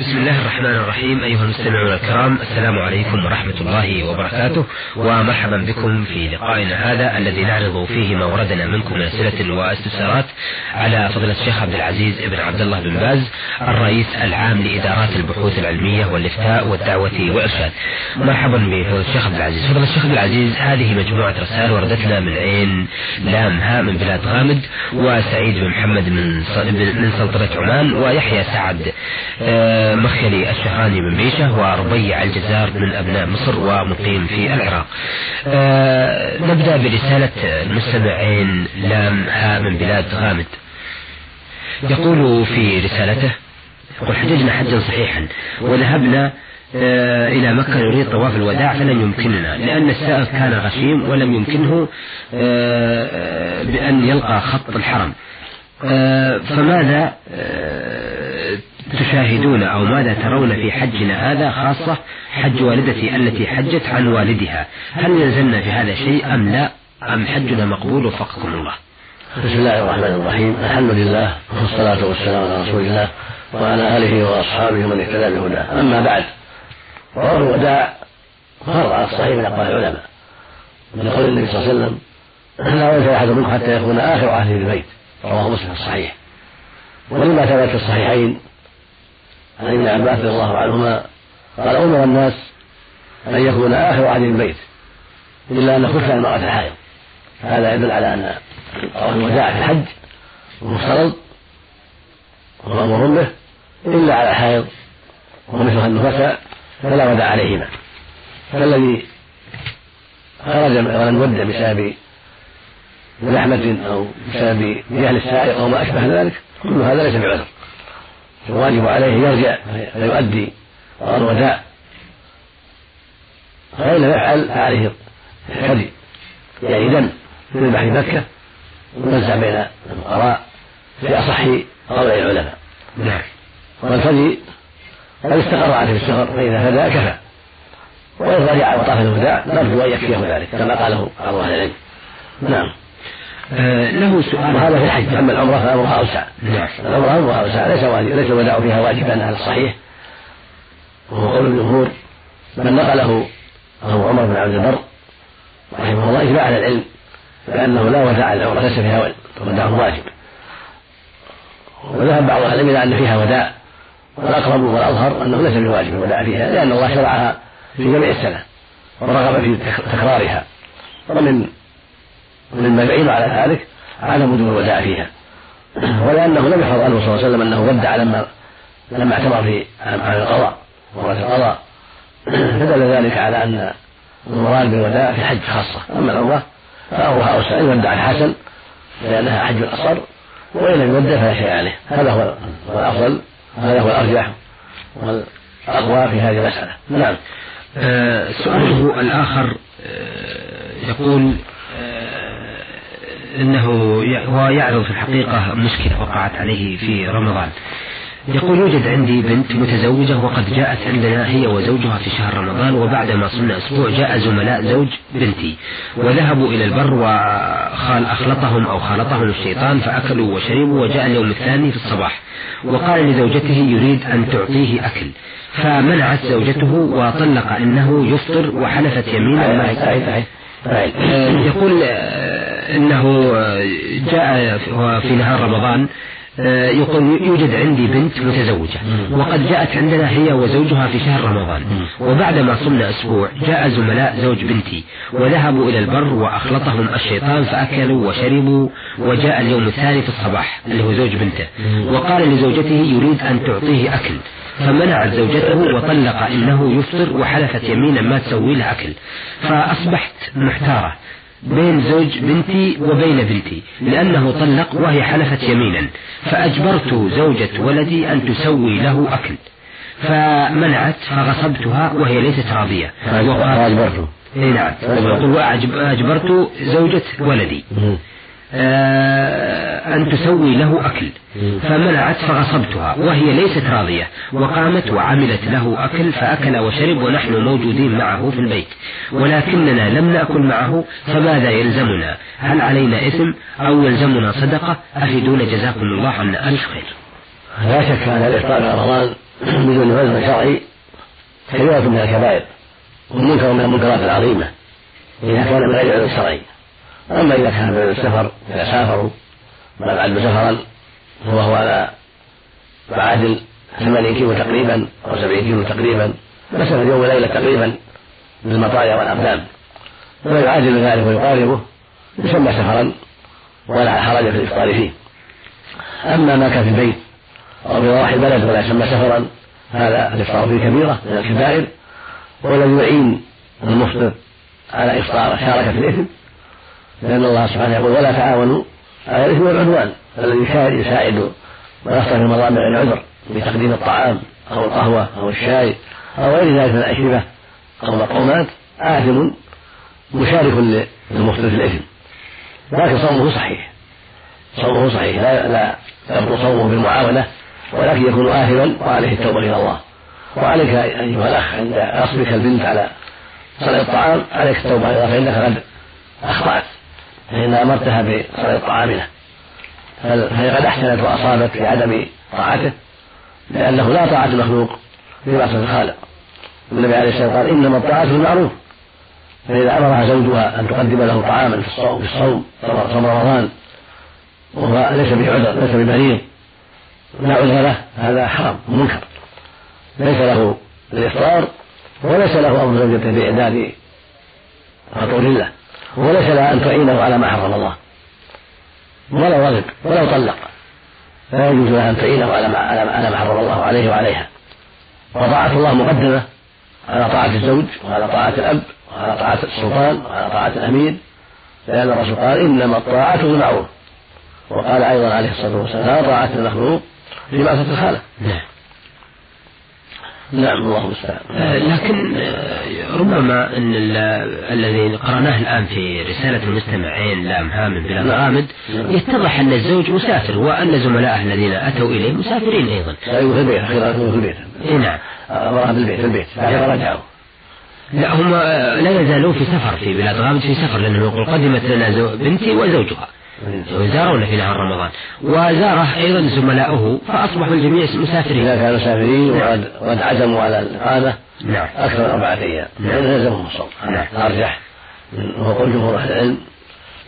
بسم الله الرحمن الرحيم أيها المستمعون الكرام السلام عليكم ورحمة الله وبركاته ومرحبا بكم في لقائنا هذا الذي نعرض فيه ما وردنا منكم من أسئلة واستفسارات على فضيلة الشيخ عبد العزيز بن عبد الله بن باز الرئيس العام لإدارات البحوث العلمية والإفتاء والدعوة والإرشاد مرحبا بفضيلة الشيخ عبد العزيز فضيلة الشيخ عبد العزيز هذه مجموعة رسائل وردتنا من عين لامها من بلاد غامد وسعيد بن محمد من من سلطنة عمان ويحيى سعد مخيلي الشهراني من بيشة وربيع الجزار من أبناء مصر ومقيم في العراق. آه، نبدأ برسالة المستمعين لام ها من بلاد غامد. يقول في رسالته يقول حججنا حجا صحيحا وذهبنا آه، إلى مكة نريد طواف الوداع فلم يمكننا لأن السائق كان غشيم ولم يمكنه آه، بأن يلقى خط الحرم. فماذا تشاهدون أو ماذا ترون في حجنا هذا خاصة حج والدتي التي حجت عن والدها. هل يلزمنا في هذا شيء أم لا؟ أم حجنا مقبول؟ وفقكم الله. بسم الله الرحمن الرحيم. الحمد لله والصلاة والسلام على رسول الله وعلى آله وأصحابه ومن اهتدى بهداه. أما بعد وهو الوداع فرض على الصحيح من أقوال العلماء. من قول النبي صلى الله عليه وسلم لا يرجع أحد منكم حتى يكون آخر عهده بالبيت رواه مسلم الصحيح. ولما ثبت في الصحيحين عن ابن عباس رضي الله عنهما قال أمر الناس أن يكون آخر عهد البيت إلا أن خف المرأة الحائض. هذا يدل على أن الوداع في الحج مفترض ومامور به إلا على الحائض ومثلها النفساء فلا وداع عليهما. فالذي خرج ولم يود بسبب زحمة أو بسبب جهل السائق أو ما أشبه ذلك كل هذا ليس بعذر. الواجب عليه يرجع فيؤدي الوداع فإن لم يفعل فعليه الحدي يعني دم يذبح في مكة ويوزع بين الفقراء في أصح قول العلماء. نعم. والفدي قد استقر عليه السفر فإذا فدى كفى. وإن رجع وطاف الوداع نرجو أن يكفيه ذلك كما قاله بعض أهل العلم. نعم. له سؤال. وهذا في الحج. أما العمرة فامرها أوسع. نعم. العمره امرها أوسع. ليس واجب ليس الوداع فيها واجبا على الصحيح. وهو قول الجمهور من نقله وهو عمر بن عبد البر رحمه الله إجماع على العلم بانه لا وداع للعمره ليس فيها وداع واجب. وذهب بعض أهل العلم إلى أن فيها وداع والأقرب والأظهر أنه ليس بواجب الوداع فيها لأن الله شرعها في جميع السنة ورغب في تكرارها. ومن ومما يعين على ذلك عدم وجوب الوداع فيها. ولأنه لم يحفظ عنه صلى الله عليه وسلم أنه ودع لما لما اعتمر في عام القضاء. مرة القضاء. فدل ذلك على أن المراد بالوداع في الحج خاصة. أما العمرة فأمرها أوسع إن ودع الحسن لأنها حج الأصغر وإن لم يودع فلا شيء عليه. هذا هو الأفضل هذا هو الأرجح والأقوى في هذه المسألة. نعم. آه سؤاله الآخر آه يقول إنه هو يعرض في الحقيقة مشكلة وقعت عليه في رمضان. يقول يوجد عندي بنت متزوجة وقد جاءت عندنا هي وزوجها في شهر رمضان وبعدما صرنا أسبوع جاء زملاء زوج بنتي. وذهبوا إلى البر وخال أخلطهم أو خالطهم الشيطان فأكلوا وشربوا وجاء اليوم الثاني في الصباح. وقال لزوجته يريد أن تعطيه أكل. فمنعت زوجته وطلق أنه يفطر وحلفت يمينا ما يقول إنه جاء في نهار رمضان يقول يوجد عندي بنت متزوجة وقد جاءت عندنا هي وزوجها في شهر رمضان وبعدما صمنا أسبوع جاء زملاء زوج بنتي وذهبوا إلى البر وأخلطهم الشيطان فأكلوا وشربوا وجاء اليوم الثاني في الصباح اللي هو زوج بنته وقال لزوجته يريد أن تعطيه أكل فمنعت زوجته وطلق إنه يفطر وحلفت يمينا ما تسوي له أكل فأصبحت محتارة. بين زوج بنتي وبين بنتي لأنه طلق وهي حلفت يمينا. فأجبرت زوجة ولدي أن تسوي له أكل. فمنعت فغصبتها وهي ليست راضية. وقالت نعم. يقول وأجبرت زوجة ولدي. أن تسوي له أكل. فمنعت فغصبتها وهي ليست راضية. وقامت وعملت له أكل فأكل وشرب ونحن موجودين معه في البيت. ولكننا لم نأكل معه فماذا يلزمنا؟ هل علينا إثم أو يلزمنا صدقة؟ أفيدونا جزاكم الله عنا ألف خير. لا شك أن الإفطار في رمضان بدون عذر شرعي كبيرة من الكبائر والمنكر من المنكرات العظيمة إذا كان من غير عذر شرعي. أما إذا كان من السفر إذا سافروا ما بعد سفرا وهو على بعد ثمانين كيلو تقريبا أو سبعين كيلو تقريبا مسافة يوم وليلة تقريبا بالمطايا والأقدام. وما يعادل ذلك ويقاربه يسمى سفرا ولا حرج في الإفطار فيه. أما ما كان في البيت أو في ضواحي البلد ولا يسمى سفرا هذا الإفطار فيه كبيرة من الكبائر والذي يعين المفطر على إفطاره شارك في الإثم. لأن الله سبحانه يقول ولا تعاونوا على الإثم والعدوان الذي يساعد من أفطر في رمضان بغير عذر بتقديم الطعام أو القهوة أو الشاي أو غير ذلك من الأشربة أو المطعومات آثم مشارك للمفطر في الإثم لكن صومه صحيح. صومه صحيح. لا لا يبطل صومه بالمعاونة ولكن يكون آثما وعليه التوبة إلى الله. وعليك أيها الأخ عند غصبك البنت على صنع الطعام عليك التوبة إلى الله فإنك قد أخطأت. فإن أمرتها بصنع الطعام له فهي قد أحسنت وأصابت في عدم طاعته؟ لأنه لا طاعة المخلوق في معصية الخالق. النبي عليه الصلاة والسلام قال إنما الطاعة بالمعروف فإذا أمرها زوجها أن تقدم له طعاما في الصوم في الصوم صوم رمضان وهو ليس بعذر ليس بمريض لا عذر له هذا حرام ومنكر. ليس له الإفطار وليس له أمر زوجته بإعداد فطور الله وليس لها أن تعينه على ما حرم الله. ولو غضب ولو طلق. لا يجوز لها أن تعينه على ما على ما حرم الله عليه وعليها. وطاعة الله مقدمة. على طاعة الزوج وعلى طاعة الأب وعلى طاعة السلطان وعلى طاعة الأمير. لأن الرسول قال إنما الطاعة بالمعروف. وقال أيضا عليه الصلاة والسلام لا طاعة المخلوق في معصية الخالق. نعم نعم الله المستعان آه، لكن آه، ربما إن الذي قرأناه الآن في رسالة المستمعين لام هامد بلا مغامد نعم. يتضح أن الزوج مسافر وأن زملائه الذين أتوا إليه مسافرين أيضا. أيوه في البيت أخيرا في البيت. إي نعم. امرها بالبيت في البيت رجعوا. لا هم آه، لا يزالون في سفر في بلاد غامد في سفر لأنه يقول قدمت لنا بنتي وزوجها. وزارونا في نهار رمضان؟ وزاره أيضا زملاؤه فأصبحوا الجميع مسافرين. إذا كانوا مسافرين وقد وقد عزموا على الإقامة نعم. أكثر من أربعة أيام. نعم. يلزمهم الصوم. نعم. أرجح وهو قول جمهور أهل العلم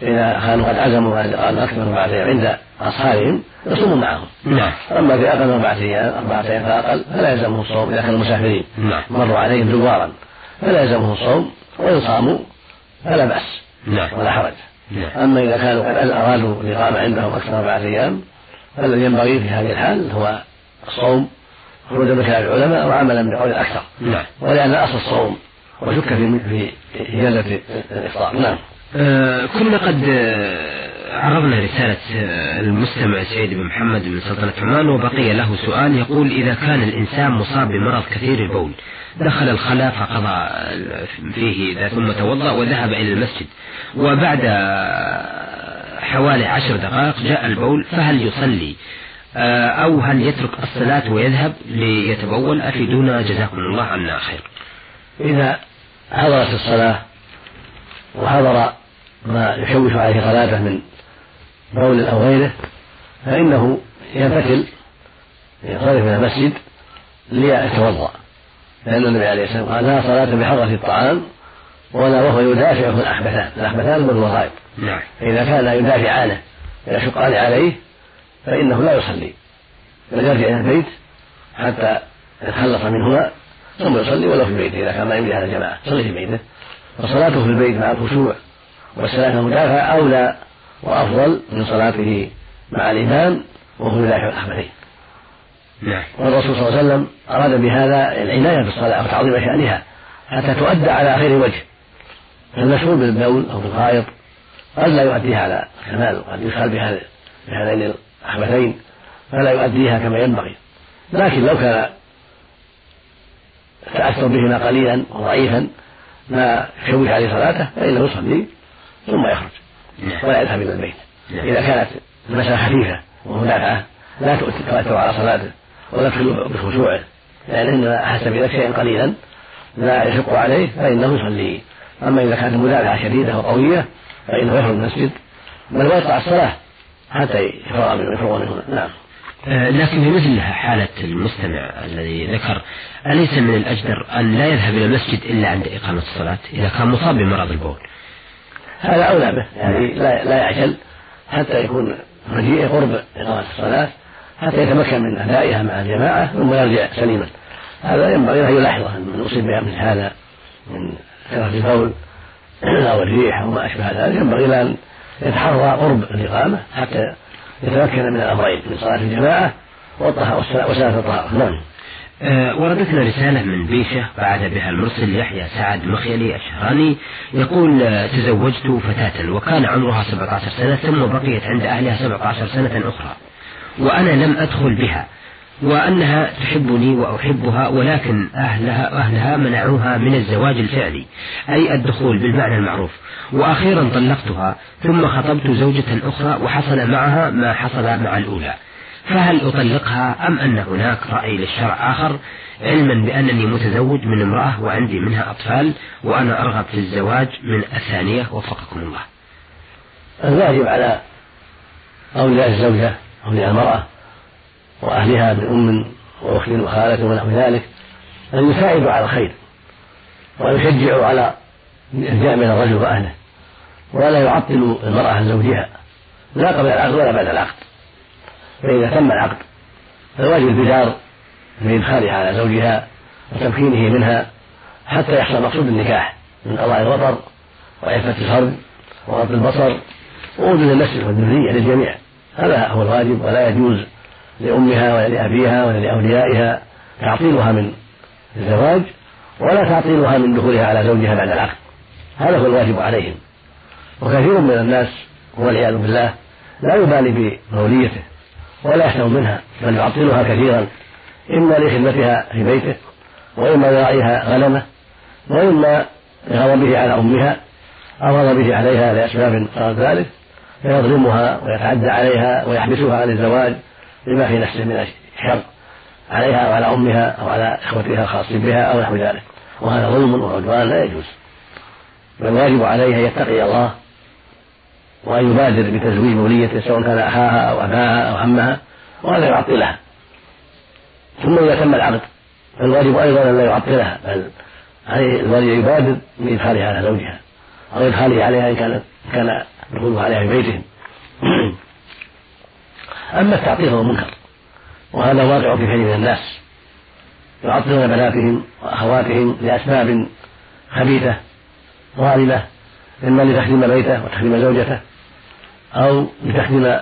إذا كانوا قد عزموا على الإقامة أكثر من أربعة أيام عند أصحابهم يصومون معهم. نعم. أما في أقل من أربعة أيام أربعة أيام فأقل فلا يلزمهم الصوم إذا كانوا مسافرين. نعم. مروا عليهم زوارا فلا يلزمهم الصوم وإن صاموا فلا بأس. نعم. ولا حرج. نعم. أما إذا كانوا قد أرادوا الإقامة عندهم أكثر من أربعة أيام فالذي ينبغي في هذه الحال هو الصوم خروجا من كلام العلماء وعملا بقول الأكثر نعم. ولأن أصل الصوم وشك في في إجازة الإفطار. نعم. آه كنا قد عرضنا رسالة آه، المستمع سعيد بن محمد بن سلطنة عمان وبقي له سؤال يقول إذا كان الإنسان مصاب بمرض كثير البول دخل الخلاء فقضى فيه ثم توضأ وذهب إلى المسجد وبعد حوالي عشر دقائق جاء البول فهل يصلي؟ آه، أو هل يترك الصلاة ويذهب ليتبول؟ أفيدونا جزاكم الله عنا خير. إذا حضرت الصلاة وحضر ما يشوش عليه صلاته من بول أو غيره فإنه ينفتل ينصرف من المسجد ليتوضأ. لأن النبي عليه الصلاة والسلام قال لا صلاة بحضرة الطعام ولا وهو يدافعه الأخبثان الأخبثان من الوظائف نعم. فإذا كان يدافعانه يشقان عليه فإنه لا يصلي. بل يرجع إلى البيت حتى يتخلص منهما ثم يصلي ولو في بيته إذا كان ما يملي هذا الجماعة يصلي في بيته. فصلاته في البيت مع الخشوع والسلام المدافع أولى وأفضل من صلاته مع الإمام وهو يدافع الأخبثين نعم. والرسول صلى الله عليه وسلم أراد بهذا العناية بالصلاة وتعظيم شأنها حتى تؤدى على خير وجه. المشغول بالبول أو بالغائط قد لا يؤديها على كمال وقد يشغل بهذين الأحبتين فلا يؤديها كما ينبغي. لكن لو كان تأثر بهما قليلا وضعيفا ما يشوش عليه صلاته فإنه يصلي ثم يخرج. ولا يذهب إلى البيت. إذا كانت المسألة خفيفة ومدافعة لا تؤثر على صلاته ولا تخل بخشوعه. لأن إنما أحس بذلك شيئا قليلا لا يشق عليه فإنه يصلي. أما إذا كانت المدافعة شديدة وقوية فإنه يخرج من المسجد بل ويقطع الصلاة حتى يفرغ منه يفرغ منه. نعم. آه، لكن في مثل حالة المستمع الذي ذكر أليس من الأجدر أن لا يذهب إلى المسجد إلا عند إقامة الصلاة؟ إذا كان مصاب بمرض البول. هذا أولى به يعني لا لا يعجل حتى يكون مجيئه قرب إقامة الصلاة حتى يتمكن من أدائها مع الجماعة ثم يرجع سليما. هذا ينبغي أن يلاحظه من أصيب بمثل هذا من كثرة البول أو الريح أو ما أشبه ذلك ينبغي أن يتحرى قرب الإقامة حتى يتمكن من الأمرين من صلاة الجماعة وصلاة الطهارة. نعم. وردتنا رسالة من بيشة بعد بها المرسل يحيى سعد مخيلي الشهراني. يقول آه، تزوجت فتاة وكان عمرها 17 سنة ثم بقيت عند أهلها 17 سنة أخرى وأنا لم أدخل بها وأنها تحبني وأحبها ولكن أهلها أهلها منعوها من الزواج الفعلي أي الدخول بالمعنى المعروف. وأخيرا طلقتها ثم خطبت زوجة أخرى وحصل معها ما حصل مع الأولى. فهل أطلقها أم أن هناك رأي للشرع آخر علما بأنني متزوج من امرأة وعندي منها أطفال وأنا أرغب في الزواج من الثانية وفقكم الله. الواجب على أولياء الزوجة أولياء المرأة وأهلها من أم وأخت وخالة ونحو ذلك أن يساعدوا على الخير وأن يشجعوا على الجاء من الرجل وأهله ولا يعطلوا المرأة عن زوجها لا قبل العقد ولا بعد العقد. فإذا تم العقد فالواجب البدار في إدخالها على زوجها وتمكينه منها حتى يحصل مقصود النكاح من قضاء الوطر وعفة الفرج وغض البصر ووجود النسل والذرية للجميع. هذا هو الواجب ولا يجوز لأمها ولا لأبيها ولا لأوليائها تعطيلها من الزواج ولا تعطيلها من دخولها على زوجها بعد العقد. هذا هو الواجب عليهم. وكثير من الناس والعياذ بالله لا يبالي بموليته. ولا يحسن منها بل يعطلها كثيرا. إما لخدمتها في بيته وإما لراعيها غنمه وإما لغضبه على أمها أو غضبه عليها لأسباب قال ذلك فيظلمها ويتعدى عليها ويحبسها عن الزواج لما في نفسه من الشر عليها أو على أمها أو على إخوتها الخاصين بها أو نحو ذلك. وهذا ظلم وعدوان لا يجوز. والواجب عليه أن يتقي الله وأن يبادر بتزويج وليته سواء كان أخاها أو أباها أو عمها وألا يعطلها. ثم إذا تم العقد فالواجب أيضا أن لا يعطلها بل عليه الولي يبادر بإدخالها على زوجها أو إدخاله عليها إن كان كان دخوله عليها في بيتهم أما التعطيل فهو منكر وهذا واقع في كثير من الناس. يعطلون بناتهم وأخواتهم لأسباب خبيثة ظالمة إما لتخدم بيته وتخدم زوجته أو لتخدم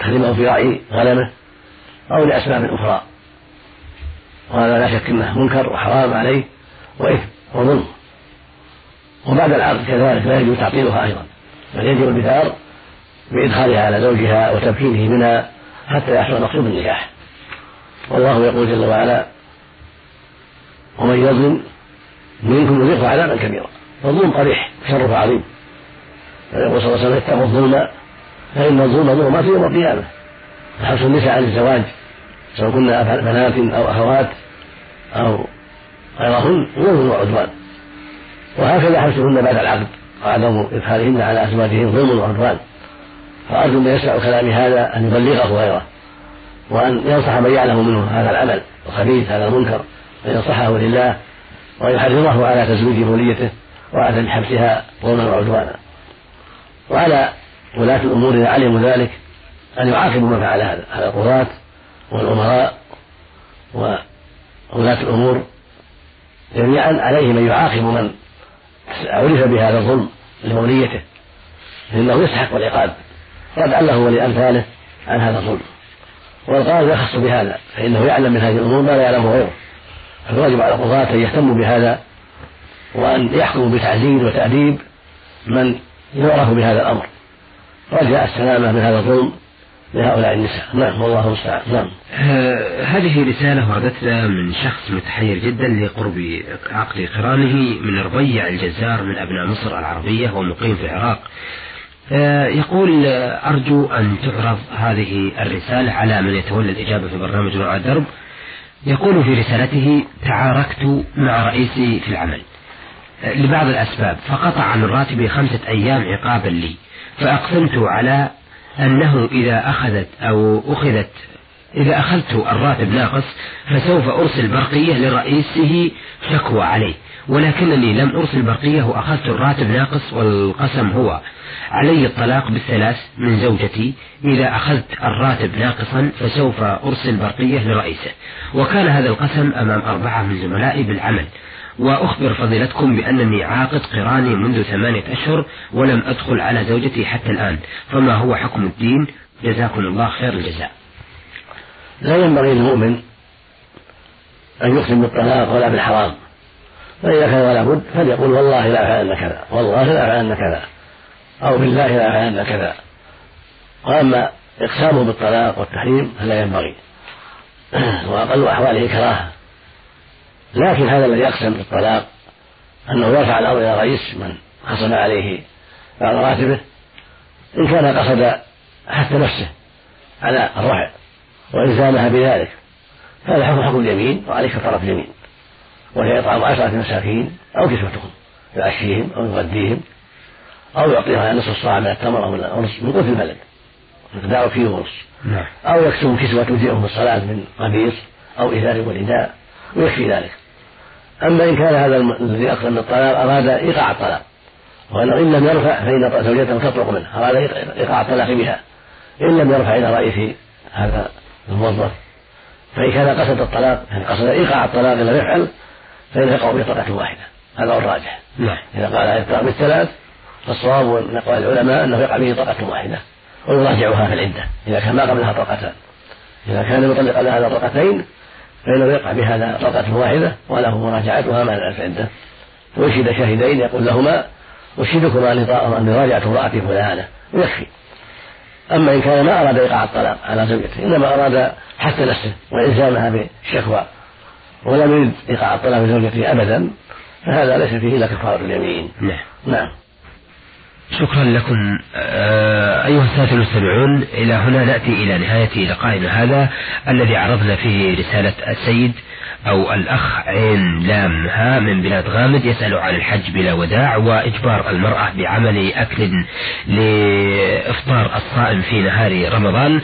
تخدمه في رعي غنمه أو لأسباب أخرى. وهذا لا شك أنه منكر وحرام عليه وإثم وظلم. وبعد العقد كذلك لا يجوز تعطيلها أيضا بل يجب البثار بإدخالها على زوجها وتمكينه منها حتى يحصل مقصود النكاح. والله يقول جل وعلا ومن يظلم منكم يذيقه عذابا كبيرا. فالظلم قبيح شره عظيم. فيقول صلى الله عليه وسلم اتقوا الظلم فإن الظلم ظلمات يوم القيامة فحبس النساء عن الزواج سواء كن بنات أو أخوات أو غيرهن ظلم وعدوان. وهكذا حبسهن بعد العقد وعدم إدخالهن على أزواجهن ظلم وعدوان. فأرجو من يسمع كلامي هذا أن يبلغه غيره وأن ينصح من يعلم منه هذا العمل الخبيث هذا المنكر أن ينصحه لله وأن يحرضه على تزويج وليته وعدم حبسها ظلما وعدوانا. وعلى ولاة الأمور إذا علموا ذلك أن يعاقبوا من فعل هذا على القضاة والأمراء وولاة الأمور. جميعا عليهم أن يعاقبوا من عرف بهذا الظلم لموليته فإنه يستحق العقاب ردعا له ولأمثاله عن هذا الظلم. والقاضي يخص بهذا فإنه يعلم من هذه الأمور ما لا يعلمه غيره. فالواجب على القضاة أن يهتموا بهذا وأن يحكموا بتعزيز وتأديب من يعرف بهذا الأمر. رجاء السلامة من هذا الظلم لهؤلاء النساء. نعم والله المستعان. نعم. آه هذه رسالة وردتنا من شخص متحير جدا لقرب عقد قرانه من ربيع الجزار من أبناء مصر العربية ومقيم في العراق. آه يقول أرجو أن تعرض هذه الرسالة على من يتولى الإجابة في برنامج رؤى الدرب يقول في رسالته تعاركت مع رئيسي في العمل. آه، لبعض الأسباب. فقطع من راتبي خمسة أيام عقابا لي. فأقسمت على أنه إذا أخذت أو أخذت إذا أخذت الراتب ناقص فسوف أرسل برقية لرئيسه شكوى عليه. ولكنني لم أرسل برقية وأخذت الراتب ناقص والقسم هو علي الطلاق بالثلاث من زوجتي. إذا أخذت الراتب ناقصا فسوف أرسل برقية لرئيسه. وكان هذا القسم أمام أربعة من زملائي بالعمل. وأخبر فضيلتكم بأنني عاقد قراني منذ ثمانية أشهر ولم أدخل على زوجتي حتى الآن. فما هو حكم الدين؟ جزاكم الله خير الجزاء. لا ينبغي للمؤمن أن يقسم بالطلاق ولا بالحرام. فإذا كان ولا بد فليقول والله لا أفعلن كذا والله لا أفعلن كذا أو بالله لا أفعلن كذا. وأما إقسامه بالطلاق والتحريم فلا ينبغي. وأقل أحواله كراهة. لكن هذا الذي يقسم بالطلاق أنه يرفع الأمر إلى رئيس من خصم عليه بعض راتبه إن كان قصد حث نفسه على الرفع وإلزامها بذلك فهذا حكم حكم اليمين وعليه كفارة اليمين وهي إطعام عشرة مساكين أو كسوتهم يعشيهم أو يغذيهم أو يعطيها نصف الصاع من التمر أو نصف من قوت البلد مقدار كيلو ونصف. أو يكسوهم كسوة تجزئهم الصلاة من قميص أو إزار ورداء ويكفي ذلك أما إن كان هذا الذي أقسم الطلاق أراد إيقاع الطلاق. وأنه إن لم يرفع فإن زوجته تطلق منه أراد إيقاع الطلاق بها. إن لم يرفع إلى رئيس هذا الموظف. فإن كان قصد الطلاق يعني قصد إيقاع الطلاق لم يفعل فإنه يقع بطلقة واحدة. هذا هو الراجح. نعم. إذا قال يطلق بالثلاث فالصواب من أقوال العلماء أنه يقع به طلقة واحدة ويراجعها في العدة إذا كان ما قبلها طلقتان. إذا كان يطلق لها طلقتين فإنه يقع بهذا طلقة واحدة وله مراجعتها مع العدة ويشهد شاهدين يقول لهما أشهدكما أني راجعت امرأتي فلانة. ويكفي. أما إن كان ما أراد إيقاع الطلاق على زوجته إنما أراد حث نفسه وإلزامها بالشكوى ولم يريد إيقاع الطلاق لزوجته أبدا فهذا ليس فيه إلا كفارة اليمين. نعم. نعم. شكرا لكم. آه، أيها السادة المستمعون إلى هنا نأتي إلى نهاية لقائنا هذا الذي عرضنا فيه رسالة السيد أو الأخ عين لام ها من بلاد غامد يسأل عن الحج بلا وداع وإجبار المرأة بعمل أكل لإفطار الصائم في نهار رمضان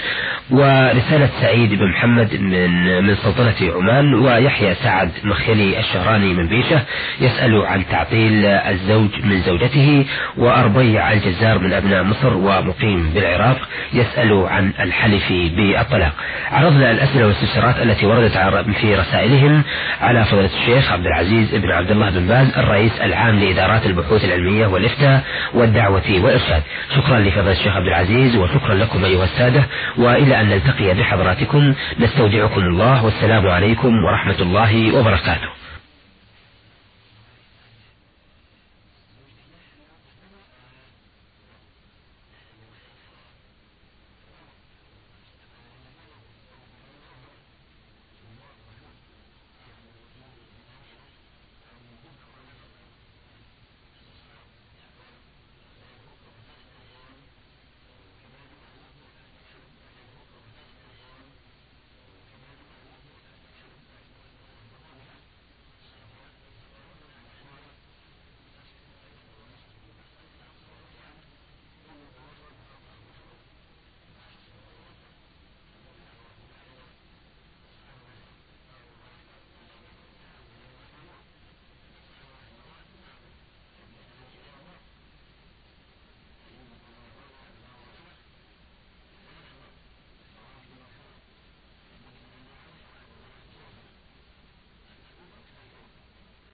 ورسالة سعيد بن محمد من من سلطنة عمان ويحيى سعد مخيلي الشهراني من بيشة يسأل عن تعطيل الزوج من زوجته وأربيع الجزار من أبناء مصر ومقيم بالعراق يسأل عن الحلف بالطلاق. عرضنا الأسئلة والاستفسارات التي وردت في رسائلهم على فضيلة الشيخ عبد العزيز بن عبد الله بن باز الرئيس العام لإدارات البحوث العلمية والإفتاء والدعوة والإرشاد. شكرا لفضيلة الشيخ عبد العزيز وشكرا لكم أيها السادة. وإلى أن نلتقي بحضراتكم نستودعكم الله والسلام عليكم ورحمة الله وبركاته.